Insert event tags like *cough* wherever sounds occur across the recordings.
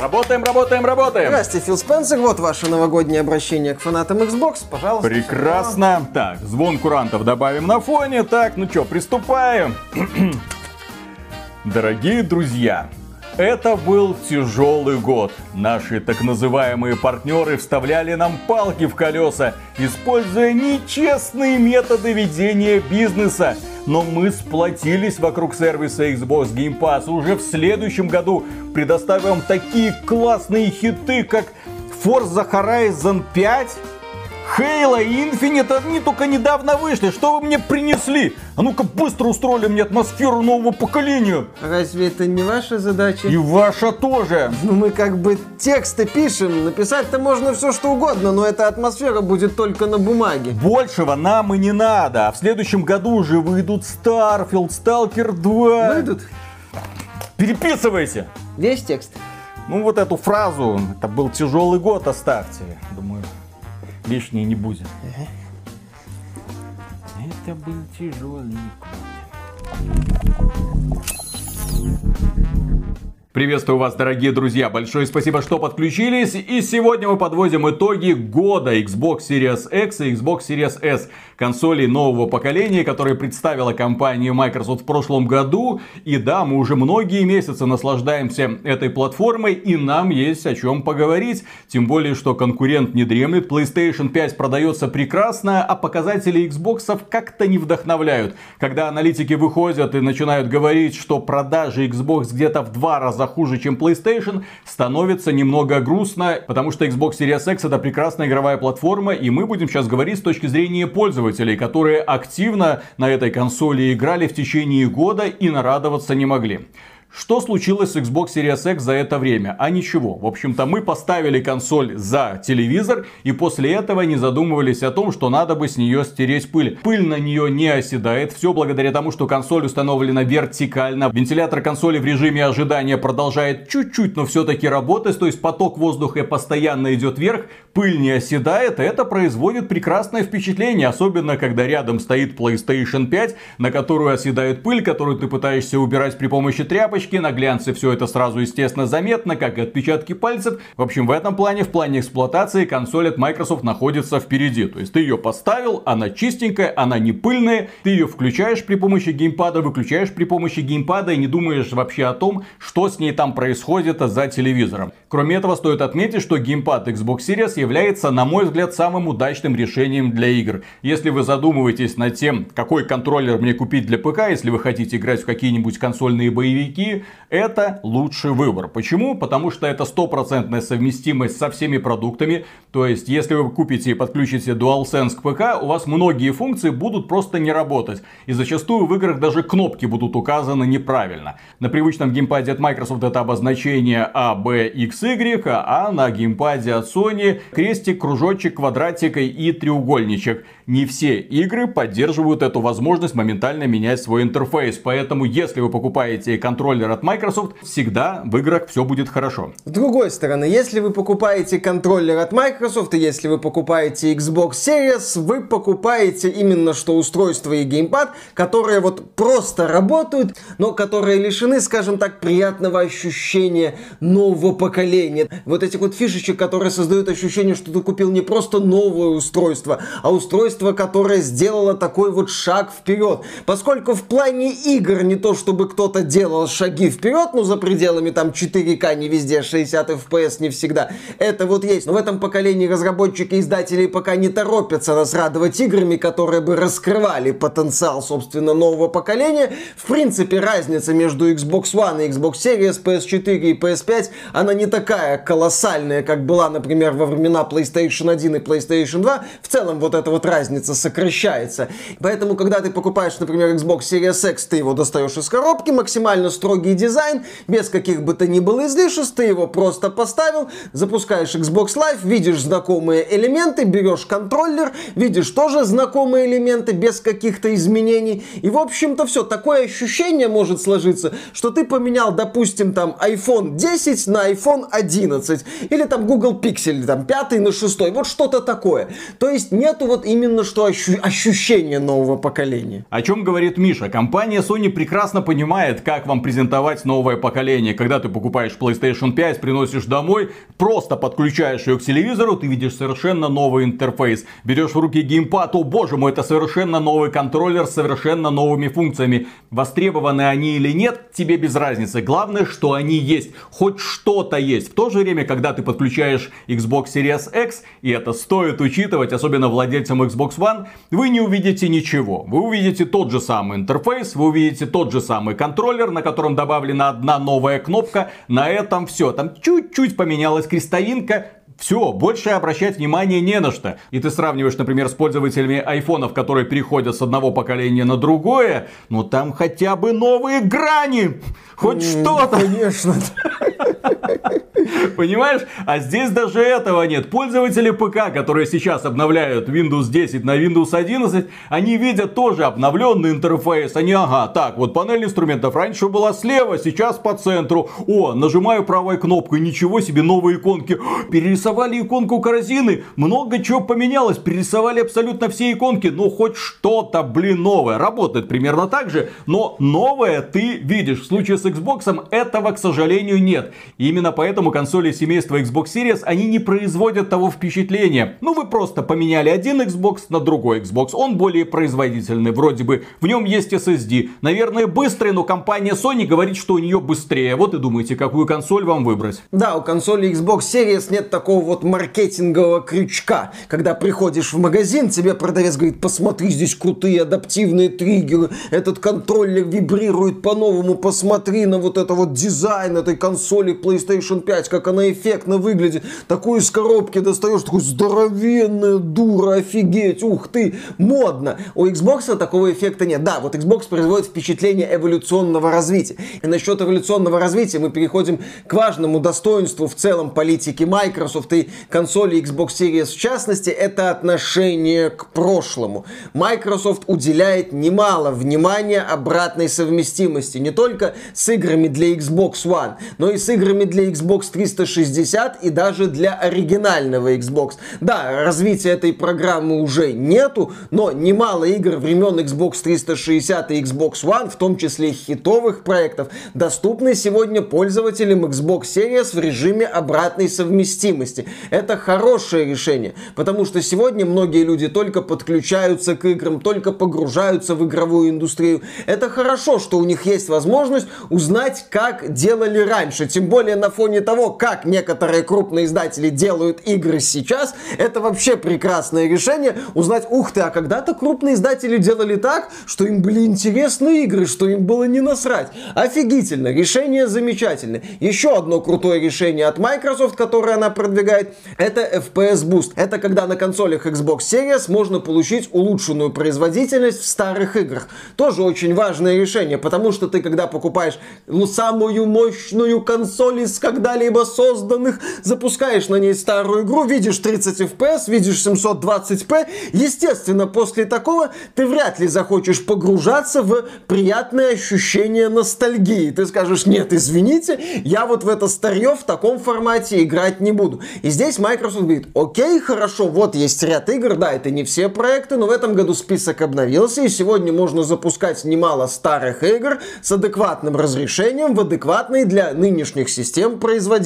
Работаем, работаем, работаем. Здрасте, Фил Спенсер. Вот ваше новогоднее обращение к фанатам Xbox. Пожалуйста. Прекрасно. Так, звон курантов добавим на фоне. Так, ну что, приступаем. *clears throat* Дорогие друзья, это был тяжелый год. Наши так называемые партнеры вставляли нам палки в колеса, используя нечестные методы ведения бизнеса. Но мы сплотились вокруг сервиса Xbox Game Pass. Уже в следующем году предоставим такие классные хиты, как Forza Horizon 5, Хейла и Инфинит, они только недавно вышли. Что вы мне принесли? А ну-ка быстро устроили мне атмосферу нового поколения. Разве это не ваша задача? И ваша тоже. Ну мы как бы тексты пишем, написать-то можно все что угодно, но эта атмосфера будет только на бумаге. Большего нам и не надо. А в следующем году уже выйдут Starfield, Stalker 2. Выйдут? Переписывайте. Весь текст? Ну вот эту фразу, это был тяжелый год, оставьте. Думаю, лишнее не будет. Это был тяжелый. Приветствую вас, дорогие друзья. Большое спасибо, что подключились. И сегодня мы подводим итоги года Xbox Series X и Xbox Series S. Консолей нового поколения, которые представила компания Microsoft в прошлом году. И да, мы уже многие месяцы наслаждаемся этой платформой. И нам есть о чем поговорить. Тем более, что конкурент не дремлет. PlayStation 5 продается прекрасно, а показатели Xbox как-то не вдохновляют. Когда аналитики выходят и начинают говорить, что продажи Xbox где-то в два раза хуже, чем PlayStation, становится немного грустно, потому что Xbox Series X это прекрасная игровая платформа, и мы будем сейчас говорить с точки зрения пользователей, которые активно на этой консоли играли в течение года и нарадоваться не могли. Что случилось с Xbox Series X за это время? А ничего. В общем-то, мы поставили консоль за телевизор и после этого не задумывались о том, что надо бы с нее стереть пыль. Пыль на нее не оседает. Все благодаря тому, что консоль установлена вертикально. Вентилятор консоли в режиме ожидания продолжает чуть-чуть, но все-таки работать. То есть поток воздуха постоянно идет вверх, пыль не оседает. Это производит прекрасное впечатление. Особенно, когда рядом стоит PlayStation 5, на которую оседает пыль, которую ты пытаешься убирать при помощи тряпочки лампочки, на глянце все это сразу естественно заметно, как и отпечатки пальцев. В общем, в этом плане, в плане эксплуатации, консоль от Microsoft находится впереди. То есть ты ее поставил, она чистенькая, она не пыльная, ты ее включаешь при помощи геймпада, выключаешь при помощи геймпада и не думаешь вообще о том, что с ней там происходит за телевизором. Кроме этого, стоит отметить, что геймпад Xbox Series является, на мой взгляд, самым удачным решением для игр. Если вы задумываетесь над тем, какой контроллер мне купить для ПК, если вы хотите играть в какие-нибудь консольные боевики, это лучший выбор. Почему? Потому что это стопроцентная совместимость со всеми продуктами. То есть, если вы купите и подключите DualSense к ПК, у вас многие функции будут просто не работать. И зачастую в играх даже кнопки будут указаны неправильно. На привычном геймпаде от Microsoft это обозначение A, B, X, Y, а на геймпаде от Sony крестик, кружочек, квадратик и треугольничек. Не все игры поддерживают эту возможность моментально менять свой интерфейс. Поэтому, если вы покупаете контроллер контроллер от Microsoft, всегда в играх все будет хорошо. С другой стороны, если вы покупаете контроллер от Microsoft, и если вы покупаете Xbox Series, вы покупаете именно что устройство и геймпад, которые вот просто работают, но которые лишены, скажем так, приятного ощущения нового поколения. Вот этих вот фишечек, которые создают ощущение, что ты купил не просто новое устройство, а устройство, которое сделало такой вот шаг вперед. Поскольку в плане игр не то, чтобы кто-то делал шаг шаги вперед, ну, за пределами там 4К, не везде, 60 FPS не всегда. Это вот есть. Но в этом поколении разработчики и издатели пока не торопятся нас радовать играми, которые бы раскрывали потенциал, собственно, нового поколения. В принципе, разница между Xbox One и Xbox Series, PS4 и PS5, она не такая колоссальная, как была, например, во времена PlayStation 1 и PlayStation 2. В целом, вот эта вот разница сокращается. Поэтому, когда ты покупаешь, например, Xbox Series X, ты его достаешь из коробки, максимально строгий строгий дизайн, без каких бы то ни было излишеств, ты его просто поставил, запускаешь Xbox Live, видишь знакомые элементы, берешь контроллер, видишь тоже знакомые элементы без каких-то изменений. И, в общем-то, все. Такое ощущение может сложиться, что ты поменял, допустим, там iPhone 10 на iPhone 11. Или там Google Pixel, там 5 пятый на шестой. Вот что-то такое. То есть нету вот именно что ощу- ощущения нового поколения. О чем говорит Миша? Компания Sony прекрасно понимает, как вам презентовать новое поколение. Когда ты покупаешь PlayStation 5, приносишь домой, просто подключаешь ее к телевизору, ты видишь совершенно новый интерфейс. Берешь в руки геймпад, о боже мой, это совершенно новый контроллер с совершенно новыми функциями. Востребованы они или нет, тебе без разницы. Главное, что они есть. Хоть что-то есть. В то же время, когда ты подключаешь Xbox Series X, и это стоит учитывать, особенно владельцам Xbox One, вы не увидите ничего. Вы увидите тот же самый интерфейс, вы увидите тот же самый контроллер, на котором добавлена одна новая кнопка. На этом все. Там чуть-чуть поменялась крестовинка, все, больше обращать внимание не на что. И ты сравниваешь, например, с пользователями айфонов, которые переходят с одного поколения на другое, ну там хотя бы новые грани. Хоть что-то. Конечно. *laughs* *laughs* Понимаешь? А здесь даже этого нет. Пользователи ПК, которые сейчас обновляют Windows 10 на Windows 11, они видят тоже обновленный интерфейс. Они, ага, так, вот панель инструментов раньше была слева, сейчас по центру. О, нажимаю правой кнопкой, ничего себе, новые иконки. *gasps* Перерисовали иконку корзины, много чего поменялось, перерисовали абсолютно все иконки. Ну, хоть что-то, блин, новое. Работает примерно так же, но новое ты видишь. В случае с Xbox этого, к сожалению, нет. И именно поэтому консоли семейства Xbox Series, они не производят того впечатления. Ну, вы просто поменяли один Xbox на другой Xbox. Он более производительный, вроде бы. В нем есть SSD. Наверное, быстрый, но компания Sony говорит, что у нее быстрее. Вот и думаете, какую консоль вам выбрать. Да, у консоли Xbox Series нет такого вот маркетингового крючка. Когда приходишь в магазин, тебе продавец говорит, посмотри, здесь крутые адаптивные триггеры, этот контроллер вибрирует по-новому, посмотри на вот это вот дизайн этой консоли PlayStation 5, как она эффектно выглядит. Такую из коробки достаешь, такой здоровенная дура, офигеть, ух ты, модно. У Xbox такого эффекта нет. Да, вот Xbox производит впечатление эволюционного развития. И насчет эволюционного развития мы переходим к важному достоинству в целом политики Microsoft и консоли Xbox Series в частности, это отношение к прошлому. Microsoft уделяет немало внимания обратной совместимости не только с играми для Xbox One, но и с играми для Xbox 360 и даже для оригинального Xbox. Да, развития этой программы уже нету, но немало игр времен Xbox 360 и Xbox One, в том числе хитовых проектов, доступны сегодня пользователям Xbox Series в режиме обратной совместимости. Это хорошее решение, потому что сегодня многие люди только подключаются к играм, только погружаются в игровую индустрию. Это хорошо, что у них есть возможность узнать, как делали раньше. Тем более на фоне того, как некоторые крупные издатели делают игры сейчас, это вообще прекрасное решение узнать, ух ты, а когда-то крупные издатели делали так, что им были интересны игры, что им было не насрать. Офигительно, решение замечательное. Еще одно крутое решение от Microsoft, которое она продвигает, это FPS Boost. Это когда на консолях Xbox Series можно получить улучшенную производительность в старых играх. Тоже очень важное решение, потому что ты, когда покупаешь ну, самую мощную консоль из когда-либо созданных, запускаешь на ней старую игру, видишь 30 FPS, видишь 720p, естественно, после такого ты вряд ли захочешь погружаться в приятное ощущение ностальгии. Ты скажешь, нет, извините, я вот в это старье в таком формате играть не буду. И здесь Microsoft говорит, окей, хорошо, вот есть ряд игр, да, это не все проекты, но в этом году список обновился, и сегодня можно запускать немало старых игр с адекватным разрешением в адекватной для нынешних систем производительности.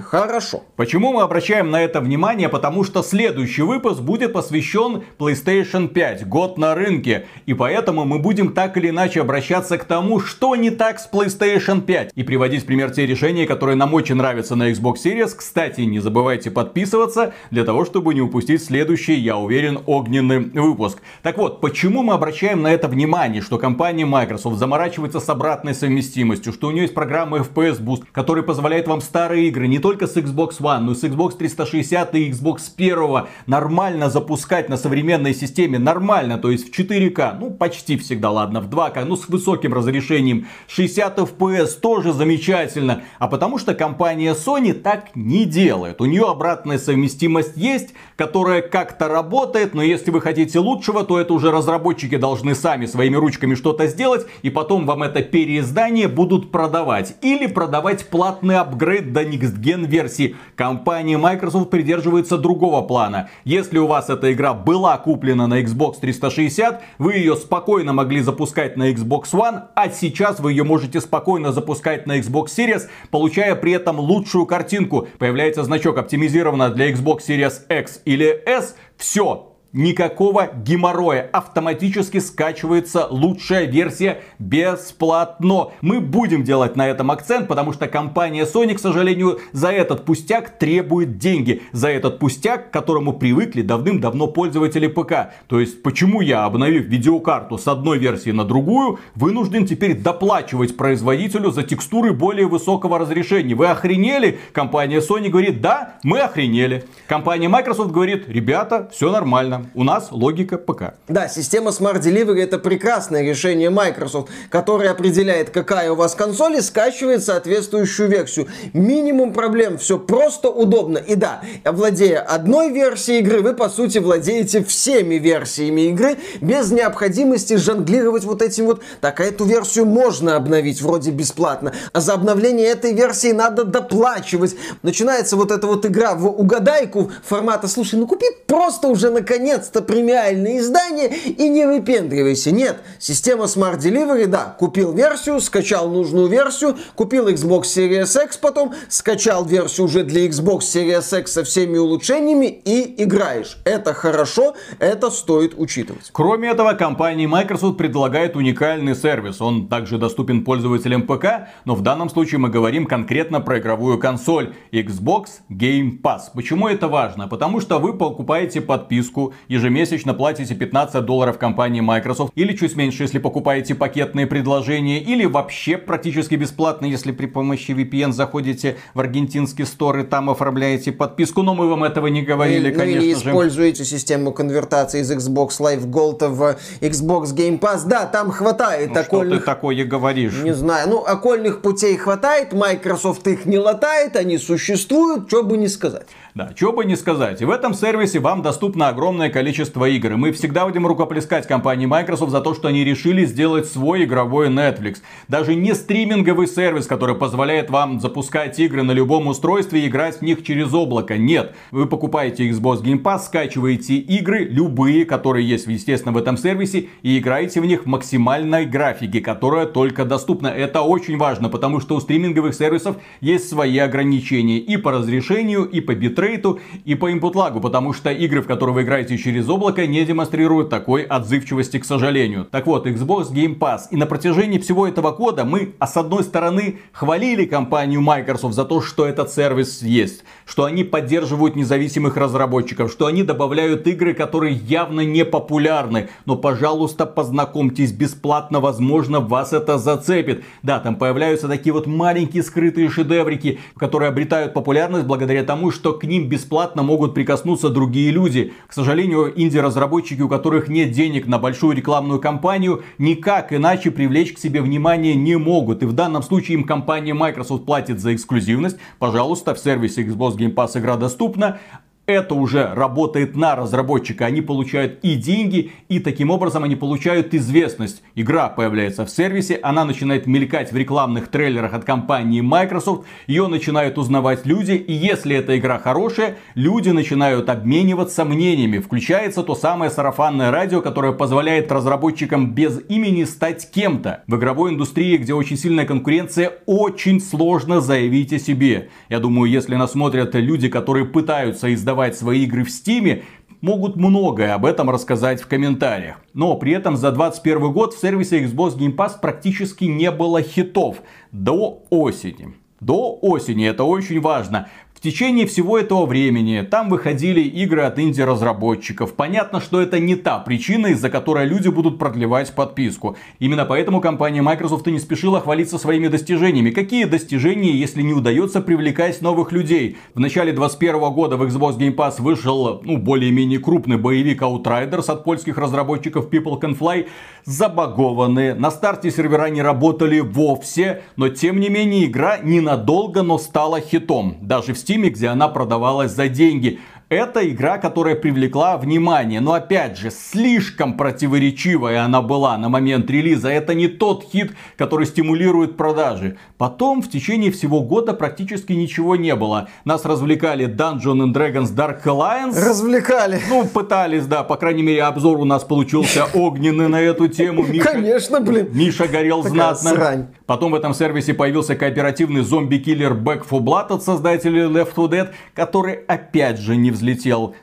Хорошо. Почему мы обращаем на это внимание? Потому что следующий выпуск будет посвящен PlayStation 5, год на рынке. И поэтому мы будем так или иначе обращаться к тому, что не так с PlayStation 5. И приводить пример те решения, которые нам очень нравятся на Xbox Series. Кстати, не забывайте подписываться для того, чтобы не упустить следующий, я уверен, огненный выпуск. Так вот, почему мы обращаем на это внимание, что компания Microsoft заморачивается с обратной совместимостью, что у нее есть программа FPS Boost, которая позволяет вам старые игры не только с Xbox One, но и с Xbox 360 и Xbox 1 нормально запускать на современной системе, нормально, то есть в 4К, ну почти всегда, ладно, в 2К, ну с высоким разрешением, 60 FPS тоже замечательно, а потому что компания Sony так не делает. У нее обратная совместимость есть, которая как-то работает, но если вы хотите лучшего, то это уже разработчики должны сами своими ручками что-то сделать, и потом вам это переиздание будут продавать. Или продавать платный апгрейд до Next Gen версии. Компания Microsoft придерживается другого плана. Если у вас эта игра была куплена на Xbox 360, вы ее спокойно могли запускать на Xbox One, а сейчас вы ее можете спокойно запускать на Xbox Series, получая при этом лучшую картинку. Появляется значок оптимизировано для Xbox Series X или S. Все, никакого геморроя. Автоматически скачивается лучшая версия бесплатно. Мы будем делать на этом акцент, потому что компания Sony, к сожалению, за этот пустяк требует деньги. За этот пустяк, к которому привыкли давным-давно пользователи ПК. То есть, почему я, обновив видеокарту с одной версии на другую, вынужден теперь доплачивать производителю за текстуры более высокого разрешения? Вы охренели? Компания Sony говорит, да, мы охренели. Компания Microsoft говорит, ребята, все нормально у нас логика ПК. Да, система Smart Delivery это прекрасное решение Microsoft, которое определяет, какая у вас консоль и скачивает соответствующую версию. Минимум проблем, все просто удобно. И да, владея одной версией игры, вы по сути владеете всеми версиями игры без необходимости жонглировать вот этим вот. Так, а эту версию можно обновить вроде бесплатно, а за обновление этой версии надо доплачивать. Начинается вот эта вот игра в угадайку формата, слушай, ну купи просто уже наконец наконец-то премиальное издание и не выпендривайся. Нет, система Smart Delivery, да, купил версию, скачал нужную версию, купил Xbox Series X потом, скачал версию уже для Xbox Series X со всеми улучшениями и играешь. Это хорошо, это стоит учитывать. Кроме этого, компания Microsoft предлагает уникальный сервис. Он также доступен пользователям ПК, но в данном случае мы говорим конкретно про игровую консоль Xbox Game Pass. Почему это важно? Потому что вы покупаете подписку ежемесячно платите 15 долларов компании Microsoft, или чуть меньше, если покупаете пакетные предложения, или вообще практически бесплатно, если при помощи VPN заходите в аргентинский стор и там оформляете подписку, но мы вам этого не говорили, ну, конечно ну, или же. используете систему конвертации из Xbox Live Gold в Xbox Game Pass, да, там хватает ну, окольных... Что ты такое говоришь? Не знаю, ну, окольных путей хватает, Microsoft их не латает, они существуют, что бы не сказать. Да, что бы не сказать. И в этом сервисе вам доступно огромное количество игр. И мы всегда будем рукоплескать компании Microsoft за то, что они решили сделать свой игровой Netflix. Даже не стриминговый сервис, который позволяет вам запускать игры на любом устройстве и играть в них через облако. Нет. Вы покупаете Xbox Game Pass, скачиваете игры, любые, которые есть, естественно, в этом сервисе, и играете в них в максимальной графике, которая только доступна. Это очень важно, потому что у стриминговых сервисов есть свои ограничения и по разрешению, и по битрейту и по input лагу, потому что игры, в которые вы играете через облако, не демонстрируют такой отзывчивости, к сожалению. Так вот, Xbox Game Pass. И на протяжении всего этого года мы, а с одной стороны, хвалили компанию Microsoft за то, что этот сервис есть, что они поддерживают независимых разработчиков, что они добавляют игры, которые явно не популярны. Но, пожалуйста, познакомьтесь бесплатно, возможно, вас это зацепит. Да, там появляются такие вот маленькие скрытые шедеврики, которые обретают популярность благодаря тому, что к ним ним бесплатно могут прикоснуться другие люди. К сожалению, инди-разработчики, у которых нет денег на большую рекламную кампанию, никак иначе привлечь к себе внимание не могут. И в данном случае им компания Microsoft платит за эксклюзивность. Пожалуйста, в сервисе Xbox Game Pass игра доступна это уже работает на разработчика. Они получают и деньги, и таким образом они получают известность. Игра появляется в сервисе, она начинает мелькать в рекламных трейлерах от компании Microsoft, ее начинают узнавать люди, и если эта игра хорошая, люди начинают обмениваться мнениями. Включается то самое сарафанное радио, которое позволяет разработчикам без имени стать кем-то. В игровой индустрии, где очень сильная конкуренция, очень сложно заявить о себе. Я думаю, если нас смотрят люди, которые пытаются издавать продавать свои игры в Стиме, могут многое об этом рассказать в комментариях. Но при этом за 2021 год в сервисе Xbox Game Pass практически не было хитов до осени. До осени, это очень важно течение всего этого времени там выходили игры от инди-разработчиков. Понятно, что это не та причина, из-за которой люди будут продлевать подписку. Именно поэтому компания Microsoft и не спешила хвалиться своими достижениями. Какие достижения, если не удается привлекать новых людей? В начале 2021 года в Xbox Game Pass вышел, ну, более-менее крупный боевик Outriders от польских разработчиков People Can Fly. Забагованные. На старте сервера не работали вовсе, но тем не менее игра ненадолго, но стала хитом. Даже в Steam Steam, где она продавалась за деньги. Это игра, которая привлекла внимание. Но опять же, слишком противоречивая она была на момент релиза. Это не тот хит, который стимулирует продажи. Потом в течение всего года практически ничего не было. Нас развлекали Dungeon and Dragons Dark Alliance. Развлекали. Ну, пытались, да. По крайней мере, обзор у нас получился огненный на эту тему. *laughs* Миша, Конечно, блин. Миша горел Такая знатно. Срань. Потом в этом сервисе появился кооперативный зомби-киллер Back 4 Blood от создателей Left 4 Dead, который опять же не взлетел.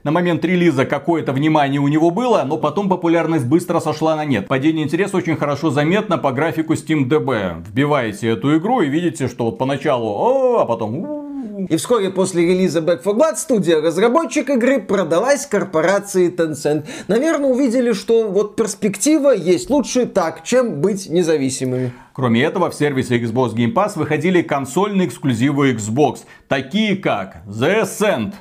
На момент релиза какое-то внимание у него было, но потом популярность быстро сошла на нет. Падение интереса очень хорошо заметно по графику SteamDB. Вбиваете эту игру и видите, что вот поначалу о, а потом и вскоре после релиза Back 4 Blood студия разработчик игры продалась корпорации Tencent. Наверное, увидели, что вот перспектива есть лучше так, чем быть независимыми. Кроме этого, в сервисе Xbox Game Pass выходили консольные эксклюзивы Xbox, такие как The Ascent.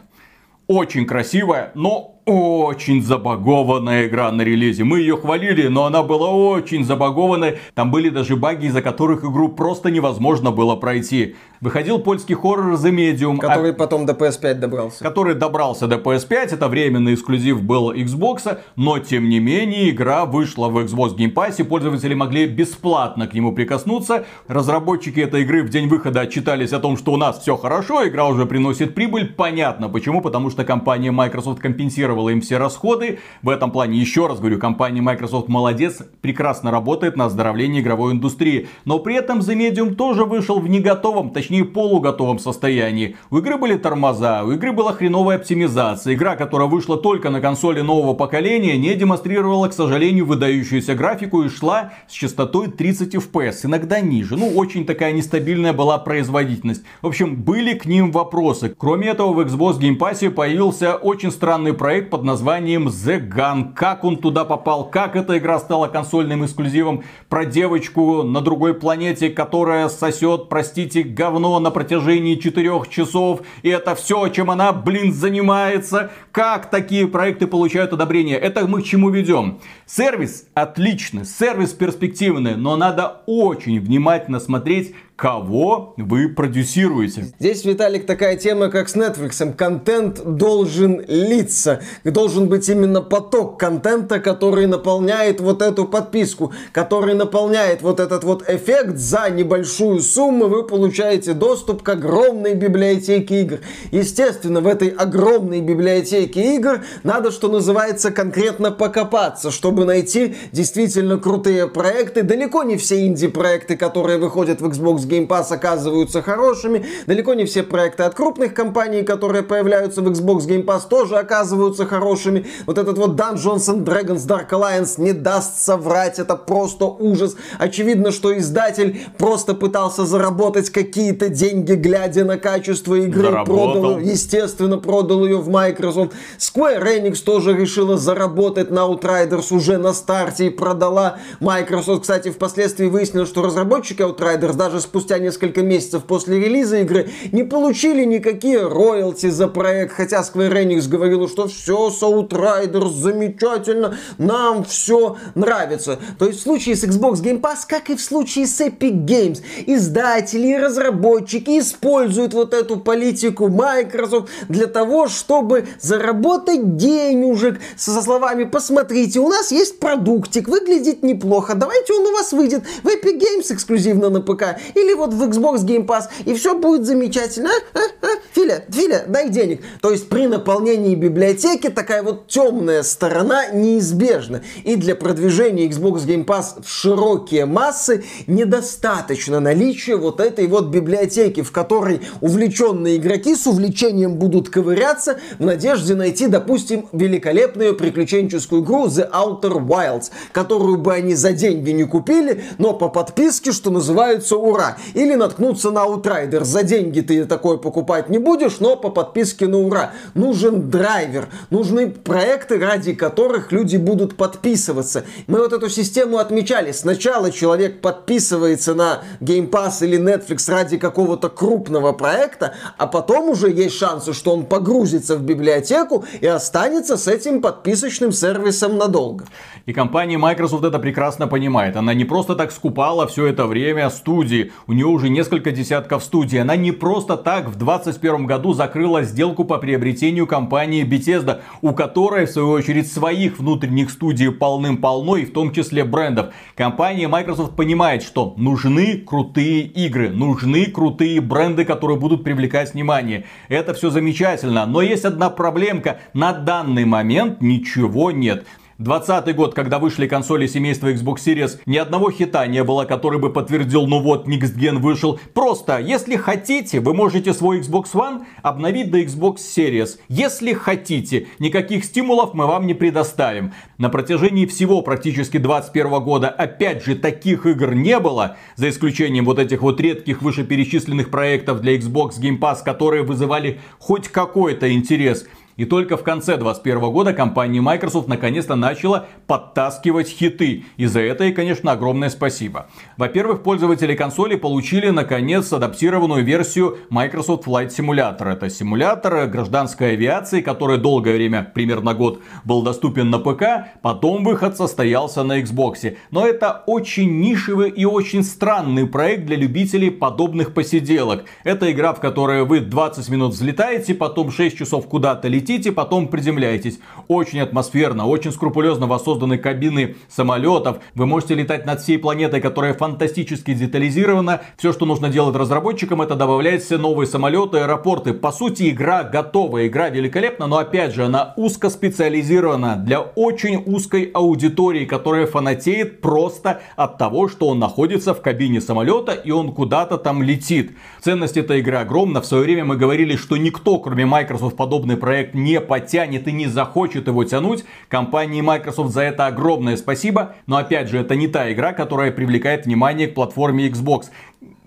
Очень красивая, но очень забагованная игра на релизе. Мы ее хвалили, но она была очень забагованная. Там были даже баги, из-за которых игру просто невозможно было пройти. Выходил польский хоррор The Medium. Который а... потом до PS5 добрался. Который добрался до PS5. Это временный эксклюзив был Xbox. Но, тем не менее, игра вышла в Xbox Game Pass. И пользователи могли бесплатно к нему прикоснуться. Разработчики этой игры в день выхода отчитались о том, что у нас все хорошо. Игра уже приносит прибыль. Понятно почему. Потому что компания Microsoft компенсировала им все расходы. В этом плане, еще раз говорю, компания Microsoft молодец. Прекрасно работает на оздоровление игровой индустрии. Но при этом The Medium тоже вышел в неготовом, точнее полуготовом состоянии. У игры были тормоза, у игры была хреновая оптимизация. Игра, которая вышла только на консоли нового поколения, не демонстрировала, к сожалению, выдающуюся графику и шла с частотой 30 FPS, иногда ниже. Ну, очень такая нестабильная была производительность. В общем, были к ним вопросы. Кроме этого, в Xbox Game Pass появился очень странный проект под названием The Gun. Как он туда попал, как эта игра стала консольным эксклюзивом про девочку на другой планете, которая сосет, простите, говно на протяжении четырех часов, и это все, чем она, блин, занимается. Как такие проекты получают одобрение? Это мы к чему ведем? Сервис отличный, сервис перспективный, но надо очень внимательно смотреть, кого вы продюсируете. Здесь, Виталик, такая тема, как с Netflix. Контент должен литься. Должен быть именно поток контента, который наполняет вот эту подписку, который наполняет вот этот вот эффект. За небольшую сумму вы получаете доступ к огромной библиотеке игр. Естественно, в этой огромной библиотеке игр надо, что называется, конкретно покопаться, чтобы найти действительно крутые проекты. Далеко не все инди-проекты, которые выходят в Xbox Game Pass оказываются хорошими. Далеко не все проекты от крупных компаний, которые появляются в Xbox Game Pass, тоже оказываются хорошими. Вот этот вот Dungeons and Dragons Dark Alliance не даст соврать, это просто ужас. Очевидно, что издатель просто пытался заработать какие-то деньги, глядя на качество игры. Заработал. Продал, естественно, продал ее в Microsoft. Square Enix тоже решила заработать на Outriders уже на старте и продала Microsoft. Кстати, впоследствии выяснилось, что разработчики Outriders даже спустя спустя несколько месяцев после релиза игры не получили никакие роялти за проект, хотя Square Enix говорила, что все Outriders замечательно, нам все нравится. То есть в случае с Xbox Game Pass, как и в случае с Epic Games, издатели и разработчики используют вот эту политику Microsoft для того, чтобы заработать денежек со словами «посмотрите, у нас есть продуктик, выглядит неплохо, давайте он у вас выйдет в Epic Games эксклюзивно на ПК или или вот в Xbox Game Pass, и все будет замечательно. А? А? А? Филя, Филя, дай денег. То есть при наполнении библиотеки такая вот темная сторона неизбежна. И для продвижения Xbox Game Pass в широкие массы недостаточно наличия вот этой вот библиотеки, в которой увлеченные игроки с увлечением будут ковыряться в надежде найти, допустим, великолепную приключенческую игру The Outer Wilds, которую бы они за деньги не купили, но по подписке, что называется, ура. Или наткнуться на Outrider. За деньги ты такое покупать не будешь, но по подписке на ура. Нужен драйвер. Нужны проекты, ради которых люди будут подписываться. Мы вот эту систему отмечали. Сначала человек подписывается на Game Pass или Netflix ради какого-то крупного проекта, а потом уже есть шансы, что он погрузится в библиотеку и останется с этим подписочным сервисом надолго. И компания Microsoft это прекрасно понимает. Она не просто так скупала все это время студии. У нее уже несколько десятков студий. Она не просто так в 2021 году закрыла сделку по приобретению компании Bethesda, у которой, в свою очередь, своих внутренних студий полным-полно, и в том числе брендов. Компания Microsoft понимает, что нужны крутые игры, нужны крутые бренды, которые будут привлекать внимание. Это все замечательно, но есть одна проблемка. На данный момент ничего нет. 20 год, когда вышли консоли семейства Xbox Series, ни одного хита не было, который бы подтвердил, ну вот, Next Gen вышел. Просто, если хотите, вы можете свой Xbox One обновить до Xbox Series. Если хотите, никаких стимулов мы вам не предоставим. На протяжении всего практически 21 года, опять же, таких игр не было, за исключением вот этих вот редких вышеперечисленных проектов для Xbox Game Pass, которые вызывали хоть какой-то интерес. И только в конце 2021 года компания Microsoft наконец-то начала подтаскивать хиты. И за это ей, конечно, огромное спасибо. Во-первых, пользователи консоли получили наконец адаптированную версию Microsoft Flight Simulator. Это симулятор гражданской авиации, который долгое время, примерно год, был доступен на ПК. Потом выход состоялся на Xbox. Но это очень нишевый и очень странный проект для любителей подобных посиделок. Это игра, в которой вы 20 минут взлетаете, потом 6 часов куда-то летите летите, потом приземляетесь. Очень атмосферно, очень скрупулезно воссозданы кабины самолетов. Вы можете летать над всей планетой, которая фантастически детализирована. Все, что нужно делать разработчикам, это добавлять все новые самолеты, аэропорты. По сути, игра готова, игра великолепна, но опять же, она узко специализирована для очень узкой аудитории, которая фанатеет просто от того, что он находится в кабине самолета и он куда-то там летит. Ценность этой игры огромна. В свое время мы говорили, что никто, кроме Microsoft, подобный проект не потянет и не захочет его тянуть. Компании Microsoft за это огромное спасибо. Но опять же, это не та игра, которая привлекает внимание к платформе Xbox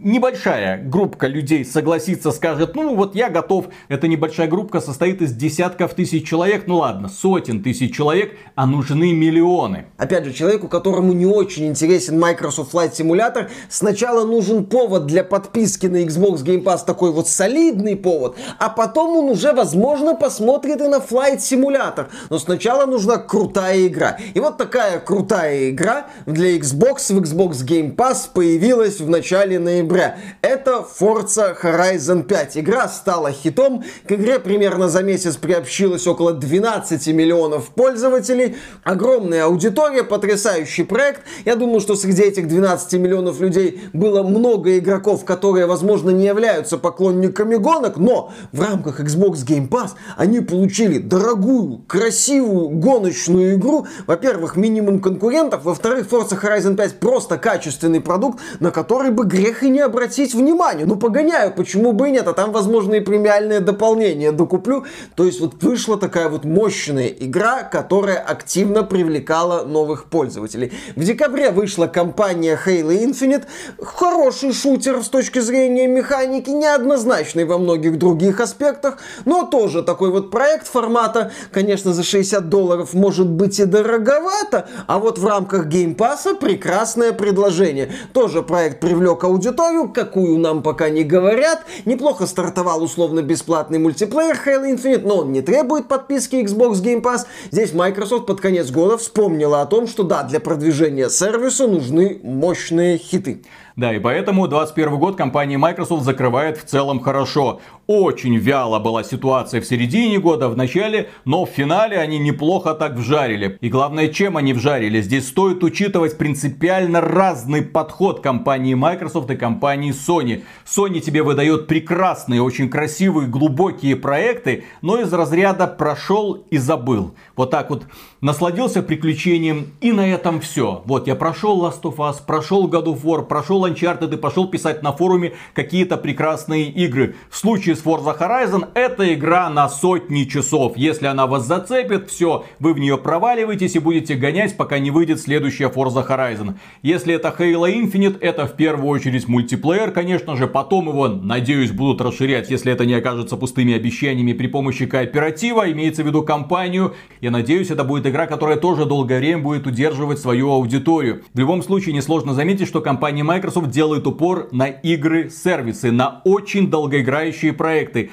небольшая группа людей согласится, скажет, ну вот я готов. Эта небольшая группа состоит из десятков тысяч человек, ну ладно, сотен тысяч человек, а нужны миллионы. Опять же, человеку, которому не очень интересен Microsoft Flight Simulator, сначала нужен повод для подписки на Xbox Game Pass, такой вот солидный повод, а потом он уже, возможно, посмотрит и на Flight Simulator. Но сначала нужна крутая игра. И вот такая крутая игра для Xbox в Xbox Game Pass появилась в начале ноября ноября. Это Forza Horizon 5. Игра стала хитом. К игре примерно за месяц приобщилось около 12 миллионов пользователей. Огромная аудитория, потрясающий проект. Я думаю, что среди этих 12 миллионов людей было много игроков, которые, возможно, не являются поклонниками гонок, но в рамках Xbox Game Pass они получили дорогую, красивую гоночную игру. Во-первых, минимум конкурентов. Во-вторых, Forza Horizon 5 просто качественный продукт, на который бы грех и не обратить внимание. Ну, погоняю, почему бы и нет, а там, возможно, и премиальное дополнение докуплю. То есть вот вышла такая вот мощная игра, которая активно привлекала новых пользователей. В декабре вышла компания Halo Infinite. Хороший шутер с точки зрения механики, неоднозначный во многих других аспектах, но тоже такой вот проект формата, конечно, за 60 долларов может быть и дороговато, а вот в рамках Game Pass а прекрасное предложение. Тоже проект привлек аудиторию, историю, какую нам пока не говорят. Неплохо стартовал условно-бесплатный мультиплеер Halo Infinite, но он не требует подписки Xbox Game Pass. Здесь Microsoft под конец года вспомнила о том, что да, для продвижения сервиса нужны мощные хиты. Да, и поэтому 21 год компания Microsoft закрывает в целом хорошо. Очень вяло была ситуация в середине года, в начале, но в финале они неплохо так вжарили. И главное, чем они вжарили? Здесь стоит учитывать принципиально разный подход компании Microsoft и компании Sony. Sony тебе выдает прекрасные, очень красивые, глубокие проекты, но из разряда прошел и забыл. Вот так вот насладился приключением и на этом все. Вот я прошел Last of Us, прошел God of War, прошел Uncharted и пошел писать на форуме какие-то прекрасные игры. В случае с Forza Horizon это игра на сотни часов. Если она вас зацепит, все, вы в нее проваливаетесь и будете гонять, пока не выйдет следующая Forza Horizon. Если это Halo Infinite, это в первую очередь мультиплеер, конечно же. Потом его, надеюсь, будут расширять, если это не окажется пустыми обещаниями при помощи кооператива, имеется в виду компанию. Я надеюсь, это будет игра, которая тоже долгое время будет удерживать свою аудиторию. В любом случае, несложно заметить, что компания Microsoft делает упор на игры-сервисы, на очень долгоиграющие проекты.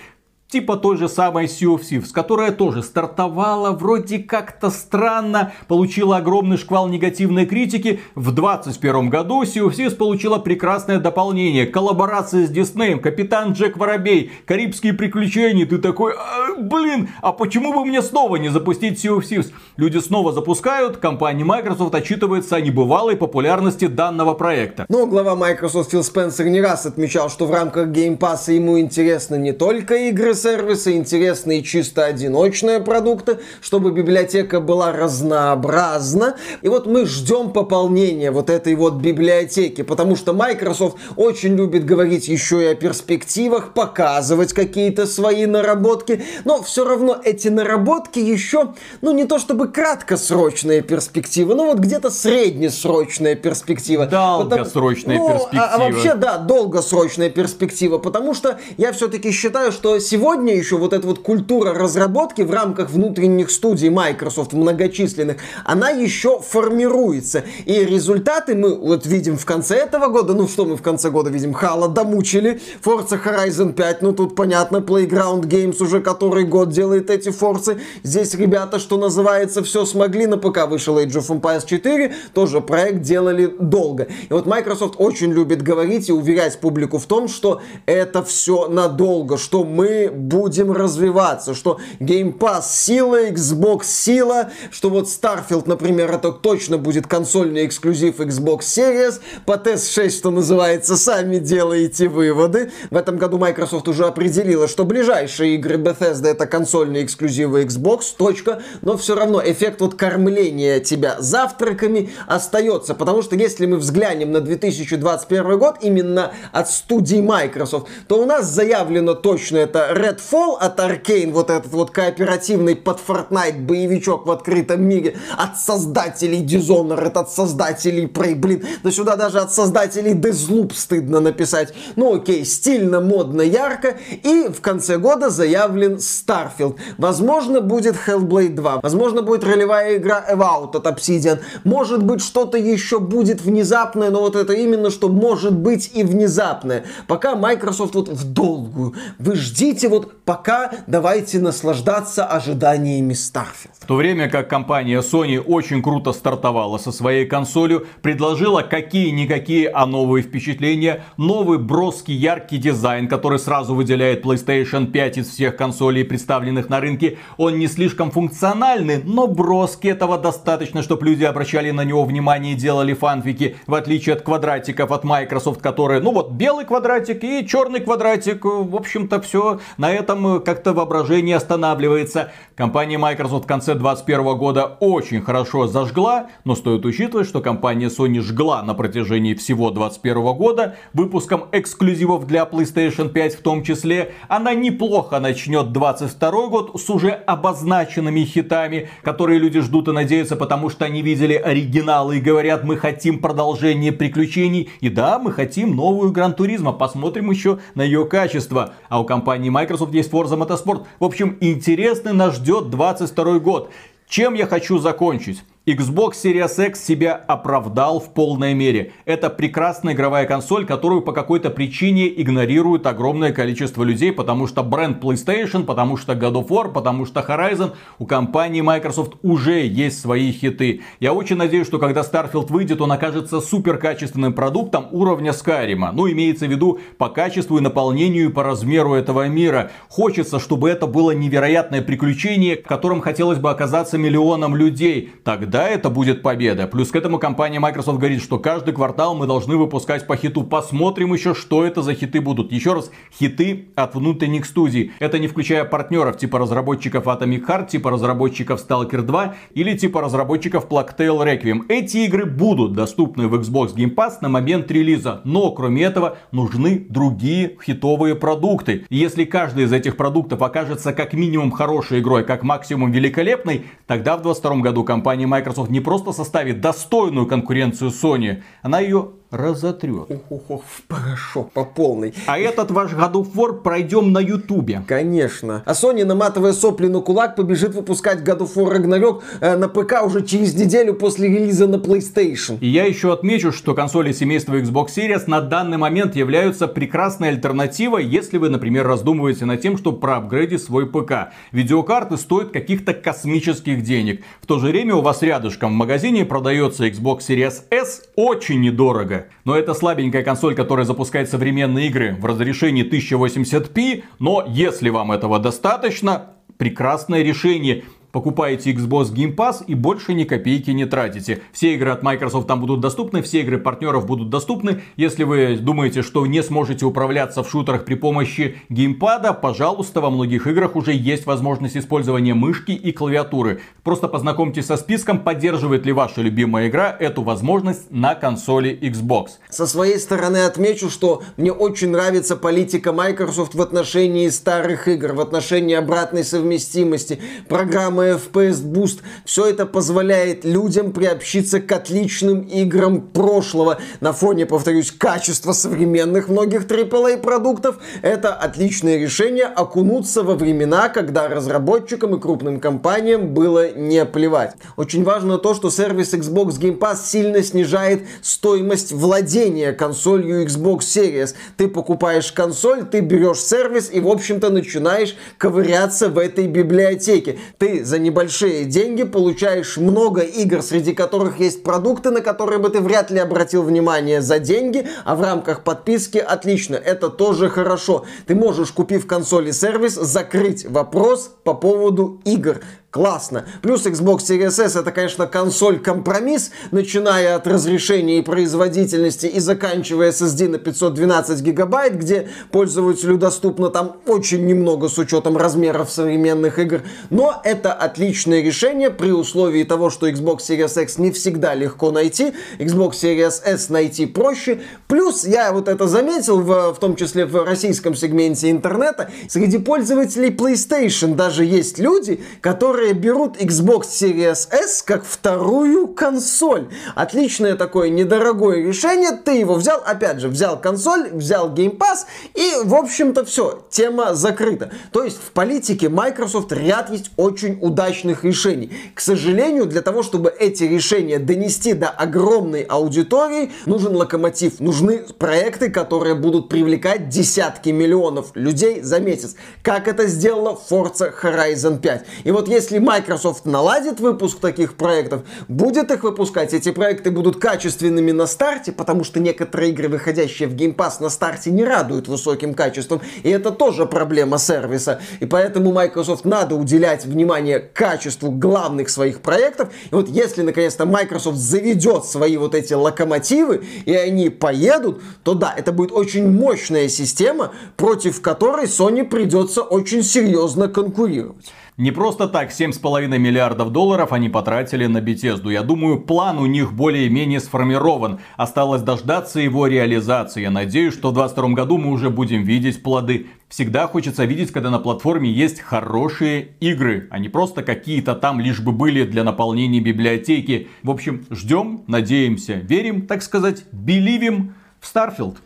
Типа той же самой Sea of Thieves, которая тоже стартовала вроде как-то странно, получила огромный шквал негативной критики. В 2021 году Sea of Thieves получила прекрасное дополнение. Коллаборация с Диснеем, Капитан Джек Воробей, Карибские приключения. Ты такой, а, блин, а почему бы мне снова не запустить Sea of Thieves? Люди снова запускают, компания Microsoft отчитывается о небывалой популярности данного проекта. Но глава Microsoft Фил Спенсер не раз отмечал, что в рамках Game Pass ему интересны не только игры сервисы, интересные чисто одиночные продукты, чтобы библиотека была разнообразна. И вот мы ждем пополнения вот этой вот библиотеки, потому что Microsoft очень любит говорить еще и о перспективах, показывать какие-то свои наработки, но все равно эти наработки еще, ну не то чтобы краткосрочные перспективы, ну вот где-то среднесрочная перспектива. Долгосрочная потому, перспектива. Ну, а, а вообще, да, долгосрочная перспектива, потому что я все-таки считаю, что сегодня сегодня еще вот эта вот культура разработки в рамках внутренних студий Microsoft многочисленных, она еще формируется. И результаты мы вот видим в конце этого года. Ну что мы в конце года видим? Halo домучили. Forza Horizon 5, ну тут понятно, Playground Games уже который год делает эти форцы. Здесь ребята, что называется, все смогли. На ПК вышел Age of Empires 4, тоже проект делали долго. И вот Microsoft очень любит говорить и уверять публику в том, что это все надолго, что мы будем развиваться, что Game Pass сила, Xbox сила, что вот Starfield, например, это точно будет консольный эксклюзив Xbox Series, по TS6, что называется, сами делаете выводы. В этом году Microsoft уже определила, что ближайшие игры Bethesda это консольные эксклюзивы Xbox, точка, но все равно эффект вот кормления тебя завтраками остается, потому что если мы взглянем на 2021 год именно от студии Microsoft, то у нас заявлено точно это Redfall от Arkane, вот этот вот кооперативный под Fortnite боевичок в открытом мире, от создателей Dishonored, от создателей Prey, блин, да сюда даже от создателей Deathloop стыдно написать. Ну окей, стильно, модно, ярко, и в конце года заявлен Starfield. Возможно, будет Hellblade 2, возможно, будет ролевая игра Evout от Obsidian, может быть, что-то еще будет внезапное, но вот это именно, что может быть и внезапное. Пока Microsoft вот в долгую. Вы ждите вот пока давайте наслаждаться ожиданиями Starfield. В то время как компания Sony очень круто стартовала со своей консолью, предложила какие-никакие, а новые впечатления, новый броский яркий дизайн, который сразу выделяет PlayStation 5 из всех консолей, представленных на рынке. Он не слишком функциональный, но броский этого достаточно, чтобы люди обращали на него внимание и делали фанфики, в отличие от квадратиков от Microsoft, которые, ну вот, белый квадратик и черный квадратик, в общем-то, все на этом э, как-то воображение останавливается. Компания Microsoft в конце 2021 года очень хорошо зажгла, но стоит учитывать, что компания Sony жгла на протяжении всего 2021 года выпуском эксклюзивов для PlayStation 5 в том числе. Она неплохо начнет 2022 год с уже обозначенными хитами, которые люди ждут и надеются, потому что они видели оригиналы и говорят, мы хотим продолжение приключений. И да, мы хотим новую Гран Туризма, посмотрим еще на ее качество. А у компании Microsoft Microsoft есть Forza Motorsport. В общем, интересный нас ждет 22 год. Чем я хочу закончить? Xbox Series X себя оправдал в полной мере. Это прекрасная игровая консоль, которую по какой-то причине игнорирует огромное количество людей, потому что бренд PlayStation, потому что God of War, потому что Horizon, у компании Microsoft уже есть свои хиты. Я очень надеюсь, что когда Starfield выйдет, он окажется супер качественным продуктом уровня Skyrim. Ну, имеется в виду по качеству и наполнению и по размеру этого мира. Хочется, чтобы это было невероятное приключение, в котором хотелось бы оказаться миллионам людей. Тогда да, это будет победа. Плюс к этому компания Microsoft говорит, что каждый квартал мы должны выпускать по хиту. Посмотрим еще, что это за хиты будут. Еще раз, хиты от внутренних студий. Это не включая партнеров типа разработчиков Atomic Heart, типа разработчиков Stalker 2 или типа разработчиков Tale Requiem. Эти игры будут доступны в Xbox Game Pass на момент релиза. Но кроме этого нужны другие хитовые продукты. И если каждый из этих продуктов окажется как минимум хорошей игрой, как максимум великолепной, тогда в 2022 году компания Microsoft Microsoft не просто составит достойную конкуренцию Sony, она ее разотрет. Ох, хорошо, по полной. А этот ваш God of War пройдем на Ютубе. Конечно. А Sony, наматывая сопли на кулак, побежит выпускать God of War Ragnarok э, на ПК уже через неделю после релиза на PlayStation. И я еще отмечу, что консоли семейства Xbox Series на данный момент являются прекрасной альтернативой, если вы, например, раздумываете над тем, чтобы проапгрейдить свой ПК. Видеокарты стоят каких-то космических денег. В то же время у вас рядышком в магазине продается Xbox Series S очень недорого. Но это слабенькая консоль, которая запускает современные игры в разрешении 1080p, но если вам этого достаточно, прекрасное решение покупаете Xbox Game Pass и больше ни копейки не тратите. Все игры от Microsoft там будут доступны, все игры партнеров будут доступны. Если вы думаете, что не сможете управляться в шутерах при помощи геймпада, пожалуйста, во многих играх уже есть возможность использования мышки и клавиатуры. Просто познакомьтесь со списком, поддерживает ли ваша любимая игра эту возможность на консоли Xbox. Со своей стороны отмечу, что мне очень нравится политика Microsoft в отношении старых игр, в отношении обратной совместимости, программы самый FPS Boost. Все это позволяет людям приобщиться к отличным играм прошлого. На фоне, повторюсь, качества современных многих AAA продуктов, это отличное решение окунуться во времена, когда разработчикам и крупным компаниям было не плевать. Очень важно то, что сервис Xbox Game Pass сильно снижает стоимость владения консолью Xbox Series. Ты покупаешь консоль, ты берешь сервис и, в общем-то, начинаешь ковыряться в этой библиотеке. Ты за небольшие деньги получаешь много игр, среди которых есть продукты, на которые бы ты вряд ли обратил внимание за деньги, а в рамках подписки отлично, это тоже хорошо. Ты можешь, купив консоли сервис, закрыть вопрос по поводу игр классно. Плюс Xbox Series S это, конечно, консоль-компромисс, начиная от разрешения и производительности и заканчивая SSD на 512 гигабайт, где пользователю доступно там очень немного с учетом размеров современных игр. Но это отличное решение при условии того, что Xbox Series X не всегда легко найти, Xbox Series S найти проще. Плюс я вот это заметил, в, в том числе в российском сегменте интернета, среди пользователей PlayStation даже есть люди, которые которые берут Xbox Series S как вторую консоль. Отличное такое недорогое решение. Ты его взял, опять же, взял консоль, взял Game Pass и, в общем-то, все, тема закрыта. То есть в политике Microsoft ряд есть очень удачных решений. К сожалению, для того, чтобы эти решения донести до огромной аудитории, нужен локомотив, нужны проекты, которые будут привлекать десятки миллионов людей за месяц. Как это сделала Forza Horizon 5. И вот если если Microsoft наладит выпуск таких проектов, будет их выпускать, эти проекты будут качественными на старте, потому что некоторые игры, выходящие в Game Pass на старте, не радуют высоким качеством, и это тоже проблема сервиса. И поэтому Microsoft надо уделять внимание качеству главных своих проектов. И вот если наконец-то Microsoft заведет свои вот эти локомотивы, и они поедут, то да, это будет очень мощная система, против которой Sony придется очень серьезно конкурировать. Не просто так 7,5 миллиардов долларов они потратили на Bethesda. Я думаю, план у них более-менее сформирован. Осталось дождаться его реализации. Я надеюсь, что в 2022 году мы уже будем видеть плоды. Всегда хочется видеть, когда на платформе есть хорошие игры, а не просто какие-то там лишь бы были для наполнения библиотеки. В общем, ждем, надеемся, верим, так сказать, беливим в Starfield.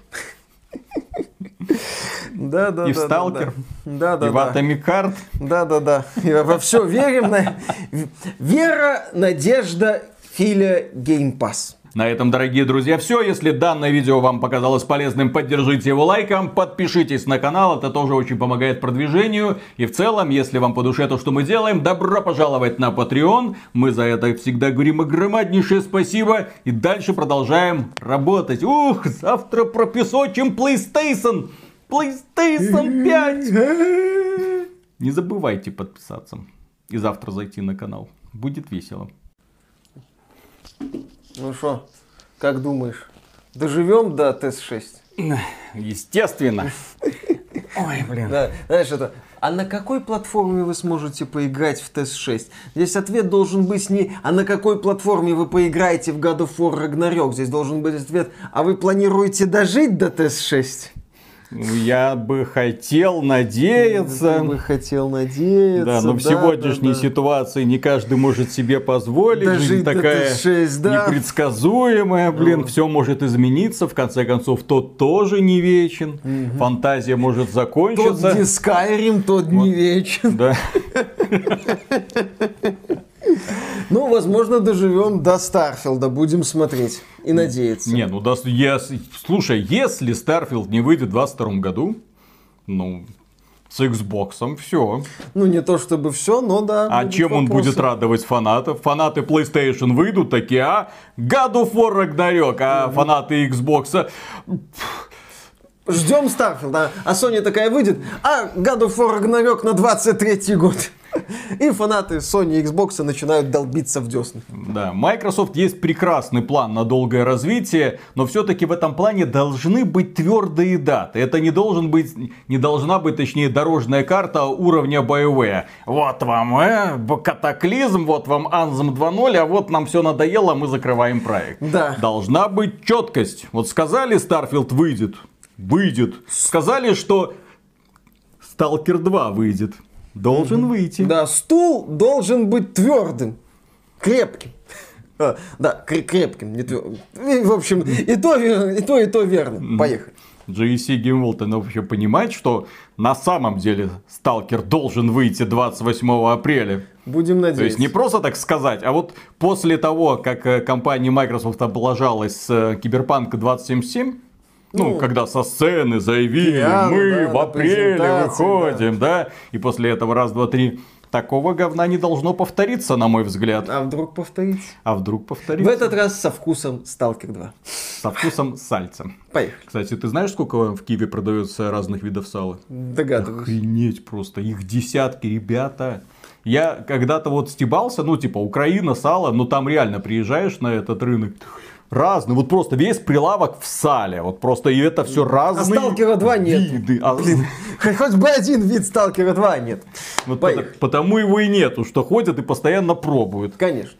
Да, да, и в Сталкер, да, да, и в Heart. Да, да, да. И во все верим. На... Вера, надежда, Филя, геймпас. На этом, дорогие друзья, все. Если данное видео вам показалось полезным, поддержите его лайком, подпишитесь на канал, это тоже очень помогает продвижению. И в целом, если вам по душе то, что мы делаем, добро пожаловать на Patreon. Мы за это всегда говорим огромнейшее спасибо. И дальше продолжаем работать. Ух, завтра пропесочим PlayStation. PlayStation 5. *laughs* Не забывайте подписаться. И завтра зайти на канал. Будет весело. Ну что, как думаешь, доживем до ТС-6? *laughs* Естественно. *laughs* Ой, блин. Да, знаешь, это... А на какой платформе вы сможете поиграть в ТС-6? Здесь ответ должен быть не «А на какой платформе вы поиграете в God of War Ragnarok?» Здесь должен быть ответ «А вы планируете дожить до ТС-6?» Я бы хотел надеяться. Я бы хотел надеяться. Да, но в сегодняшней да, да. ситуации не каждый может себе позволить. Дожить Жизнь такая 6, да. непредсказуемая, блин, ну. все может измениться. В конце концов, тот тоже не вечен. Угу. Фантазия может закончиться. Тот не Skyrim, тот вот. не вечен. Да. *laughs* Ну, возможно, доживем до Starfield а, будем смотреть и надеяться. Не, ну, да, если, слушай, если Starfield не выйдет в 22 году, ну, с Xbox все. Ну, не то чтобы все, но да. А чем вопросы. он будет радовать фанатов? Фанаты PlayStation выйдут такие, а? God of War Ragnarok, а mm-hmm. фанаты Xbox... Ждем Starfield а. А Sony такая выйдет, а God of War Ragnarok на 23 год. И фанаты Sony и Xbox начинают долбиться в десны. Да, Microsoft есть прекрасный план на долгое развитие, но все-таки в этом плане должны быть твердые даты. Это не должен быть, не должна быть, точнее, дорожная карта уровня BioWare. Вот вам э, катаклизм, вот вам Anthem 2.0, а вот нам все надоело, мы закрываем проект. Да. Должна быть четкость. Вот сказали, Starfield выйдет, выйдет. Сказали, что Stalker 2 выйдет должен выйти. Да, стул должен быть твердым, крепким. А, да, крепким, не твердым. В общем, и то, и то, и то верно. Поехали. Game World вообще понимает, что на самом деле Сталкер должен выйти 28 апреля. Будем надеяться. То есть не просто так сказать, а вот после того, как э, компания Microsoft облажалась с э, Киберпанк 2077, ну, ну, когда со сцены заявили, пиар, мы да, в апреле выходим, да. да, и после этого раз, два, три. Такого говна не должно повториться, на мой взгляд. А вдруг повторится? А вдруг повторится? В этот раз со вкусом Сталкер 2. Со вкусом сальца. Поехали. Кстати, ты знаешь, сколько в Киеве продается разных видов сала? Догадываюсь. Охренеть просто. Их десятки, ребята. Я когда-то вот стебался, ну, типа, Украина, сало, но там реально приезжаешь на этот рынок, разные. Вот просто весь прилавок в сале. Вот просто и это все разные. А Сталкера 2 нет. Виды. А... Блин, *laughs* хоть бы один вид Сталкера 2 нет. Вот потому его и нету, что ходят и постоянно пробуют. Конечно.